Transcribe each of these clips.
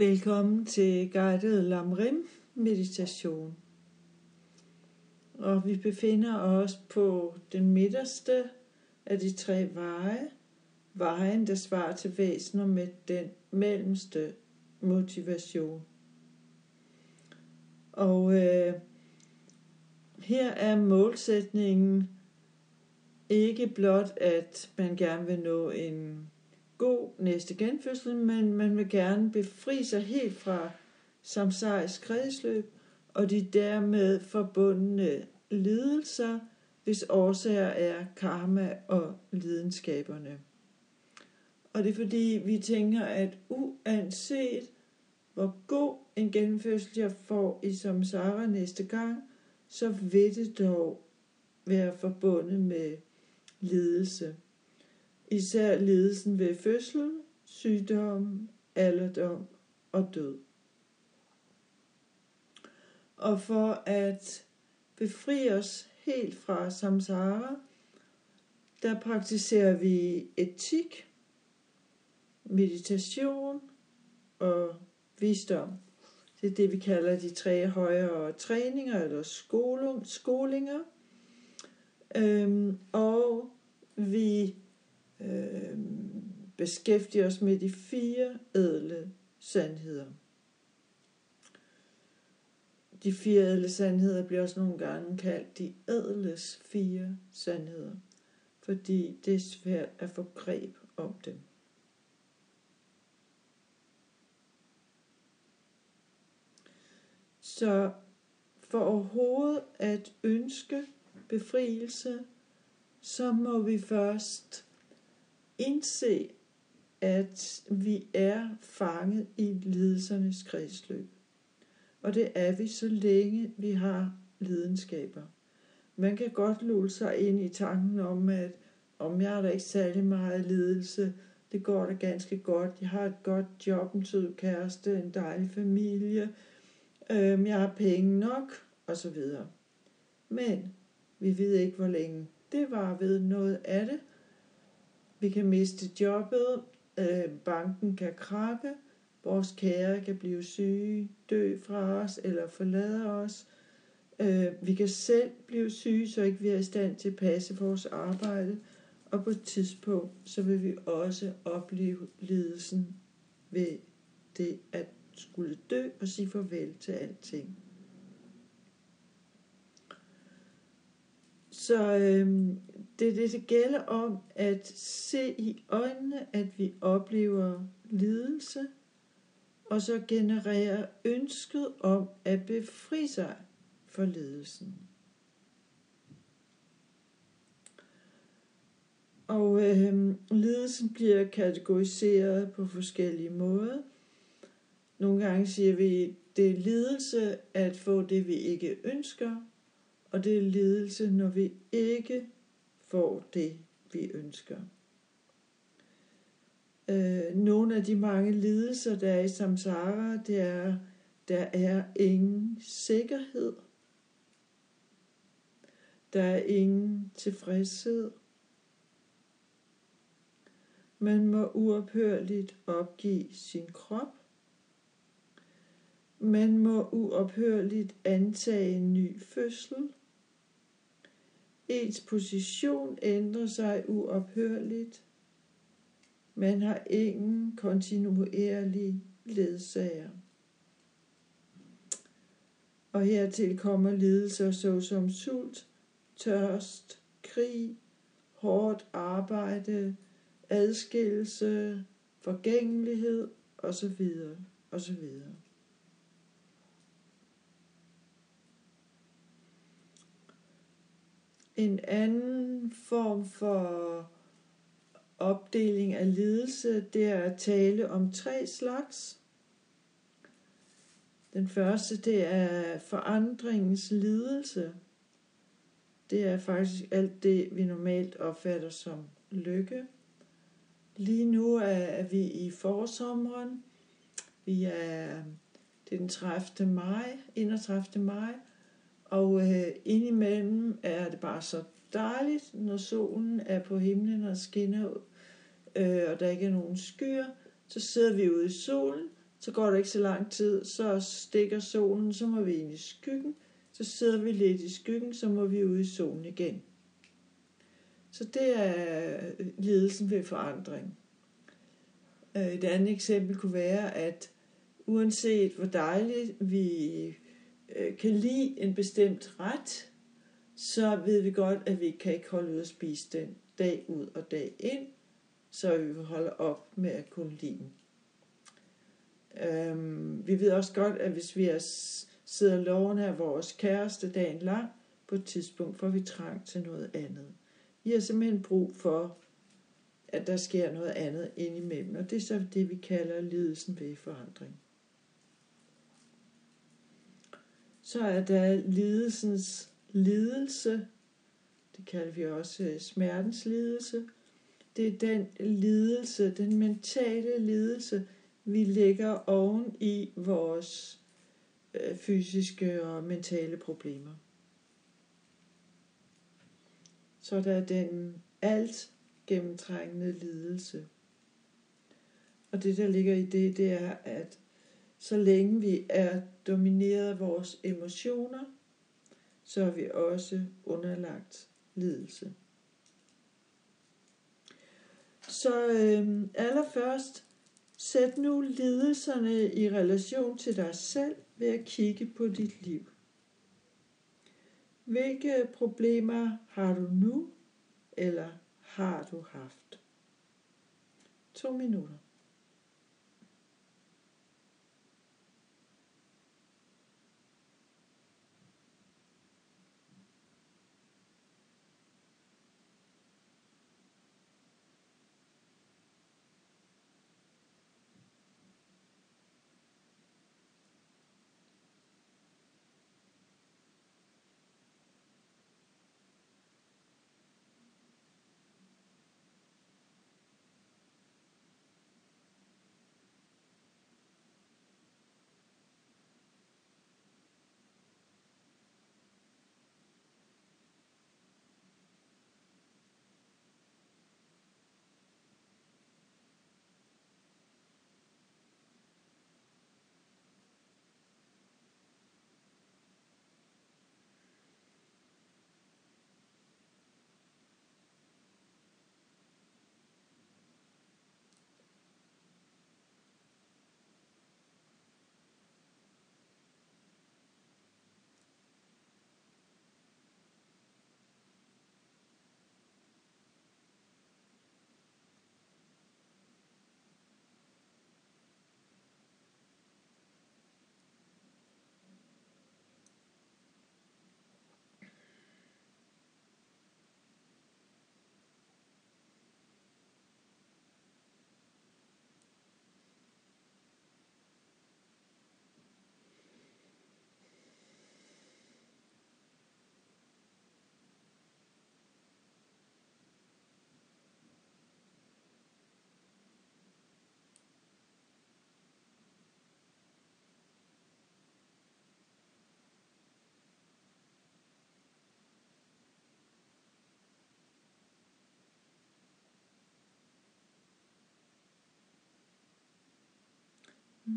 Velkommen til guided Lamrim meditation. Og vi befinder os på den midterste af de tre veje. Vejen, der svarer til væsener med den mellemste motivation. Og øh, her er målsætningen ikke blot, at man gerne vil nå en god næste genfødsel, men man vil gerne befri sig helt fra samsarisk kredsløb og de dermed forbundne lidelser, hvis årsager er karma og lidenskaberne. Og det er fordi, vi tænker, at uanset hvor god en genfødsel jeg får i samsara næste gang, så vil det dog være forbundet med lidelse. Især lidelsen ved fødsel, sygdom, alderdom og død. Og for at befri os helt fra samsara, der praktiserer vi etik, meditation og visdom. Det er det, vi kalder de tre højere træninger eller skolinger. Øhm, og vi øh, beskæftige os med de fire ædle sandheder. De fire ædle sandheder bliver også nogle gange kaldt de ædles fire sandheder, fordi det er svært at få greb om dem. Så for overhovedet at ønske befrielse, så må vi først indse, at vi er fanget i lidelsernes kredsløb. Og det er vi, så længe vi har lidenskaber. Man kan godt lulle sig ind i tanken om, at om jeg har da ikke særlig meget lidelse, det går da ganske godt, jeg har et godt job, en sød kæreste, en dejlig familie, øhm, jeg har penge nok, osv. Men vi ved ikke, hvor længe det var ved noget af det, vi kan miste jobbet, øh, banken kan krakke, vores kære kan blive syge, dø fra os eller forlade os. Øh, vi kan selv blive syge, så ikke vi er i stand til at passe vores arbejde. Og på et tidspunkt, så vil vi også opleve lidelsen ved det at skulle dø og sige farvel til alting. Så øhm, det er det, det gælder om at se i øjnene, at vi oplever lidelse, og så generere ønsket om at befri sig for lidelsen. Og øh, lidelsen bliver kategoriseret på forskellige måder. Nogle gange siger vi, det er lidelse at få det, vi ikke ønsker, og det er lidelse, når vi ikke får det, vi ønsker. Øh, nogle af de mange lidelser, der er i samsara, det er, der er ingen sikkerhed. Der er ingen tilfredshed. Man må uophørligt opgive sin krop. Man må uophørligt antage en ny fødsel. Ens position ændrer sig uophørligt. Man har ingen kontinuerlig ledsager. Og hertil kommer lidelser såsom sult, tørst, krig, hårdt arbejde, adskillelse, forgængelighed osv. osv. En anden form for opdeling af lidelse, det er at tale om tre slags. Den første, det er forandringens lidelse. Det er faktisk alt det, vi normalt opfatter som lykke. Lige nu er vi i forsommeren. Vi er, det er den 30. maj, 31. maj, og øh, indimellem er det bare så dejligt, når solen er på himlen og skinner, øh, og der ikke er nogen skyer. Så sidder vi ude i solen, Så går der ikke så lang tid, så stikker solen, så må vi ind i skyggen, så sidder vi lidt i skyggen, så må vi ud i solen igen. Så det er øh, lidelsen ved forandring. Øh, et andet eksempel kunne være, at uanset hvor dejligt vi øh, kan lide en bestemt ret, så ved vi godt, at vi kan ikke holde ud at spise den dag ud og dag ind, så vi vil holde op med at kunne lide den. Øhm, vi ved også godt, at hvis vi er, sidder loven af vores kæreste dagen lang, på et tidspunkt får vi trang til noget andet. Vi har simpelthen brug for, at der sker noget andet indimellem, og det er så det, vi kalder lidelsen ved forandring. Så er der lidelsens lidelse, det kalder vi også øh, smertens lidelse. Det er den lidelse, den mentale lidelse, vi lægger oven i vores øh, fysiske og mentale problemer. Så der er den alt gennemtrængende lidelse. Og det, der ligger i det, det er, at så længe vi er domineret af vores emotioner, så er vi også underlagt lidelse. Så øh, allerførst, sæt nu lidelserne i relation til dig selv ved at kigge på dit liv. Hvilke problemer har du nu, eller har du haft? To minutter.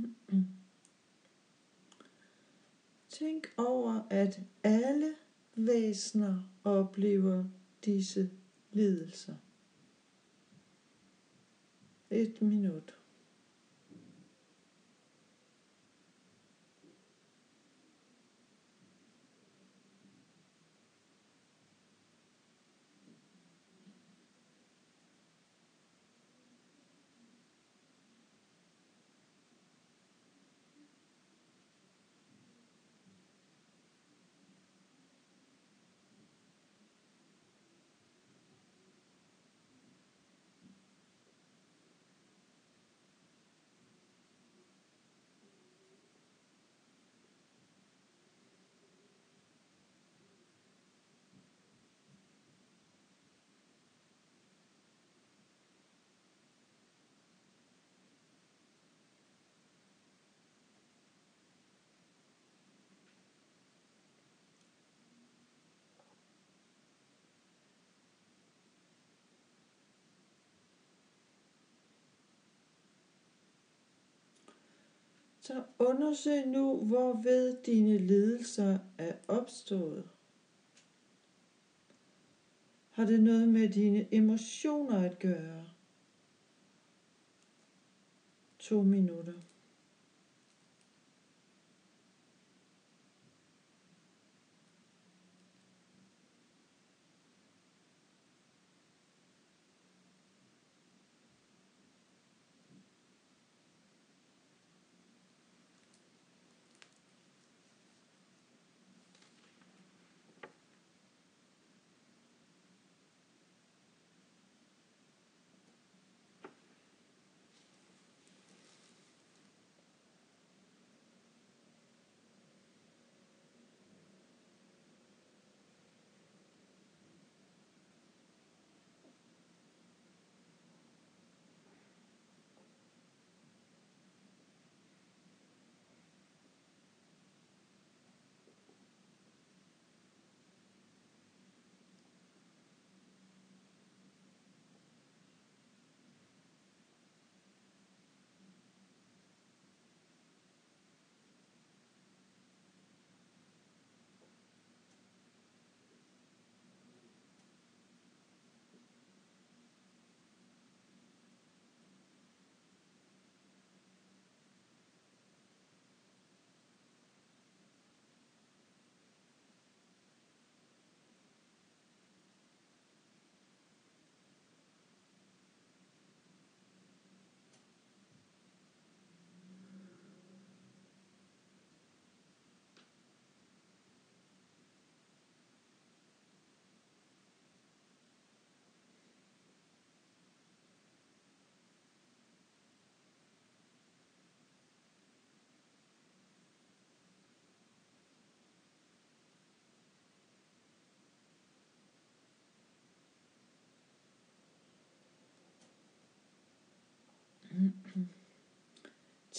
Mm-hmm. Tænk over, at alle væsener oplever disse lidelser. Et minut. Så undersøg nu, hvorved dine lidelser er opstået. Har det noget med dine emotioner at gøre? To minutter.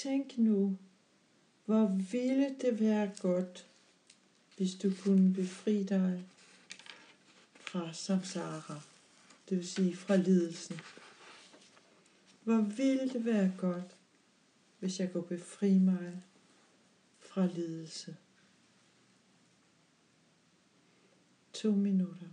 Tænk nu, hvor ville det være godt, hvis du kunne befri dig fra samsara, det vil sige fra lidelsen. Hvor ville det være godt, hvis jeg kunne befri mig fra lidelse. To minutter.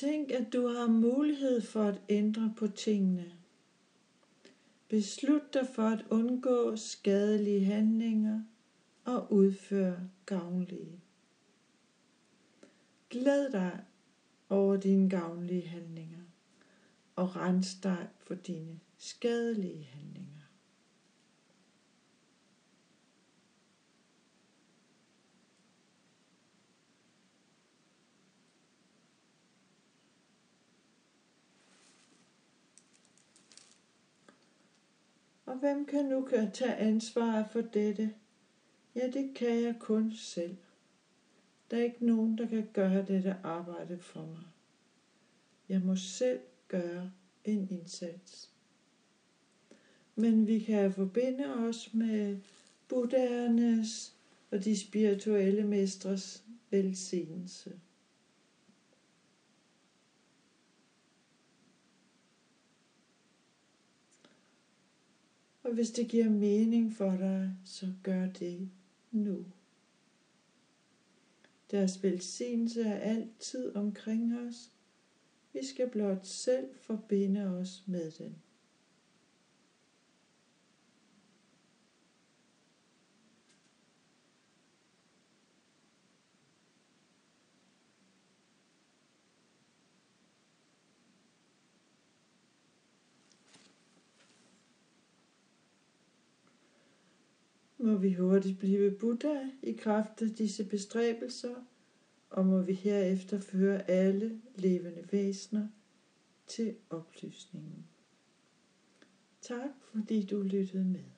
Tænk, at du har mulighed for at ændre på tingene. Beslut dig for at undgå skadelige handlinger og udføre gavnlige. Glæd dig over dine gavnlige handlinger og rens dig for dine skadelige handlinger. Og hvem kan nu tage ansvar for dette? Ja, det kan jeg kun selv. Der er ikke nogen, der kan gøre dette arbejde for mig. Jeg må selv gøre en indsats. Men vi kan forbinde os med buddhernes og de spirituelle mestres velsignelse. Og hvis det giver mening for dig, så gør det nu. Deres velsignelse er altid omkring os. Vi skal blot selv forbinde os med den. Må vi hurtigt blive Buddha i kraft af disse bestræbelser, og må vi herefter føre alle levende væsener til oplysningen. Tak fordi du lyttede med.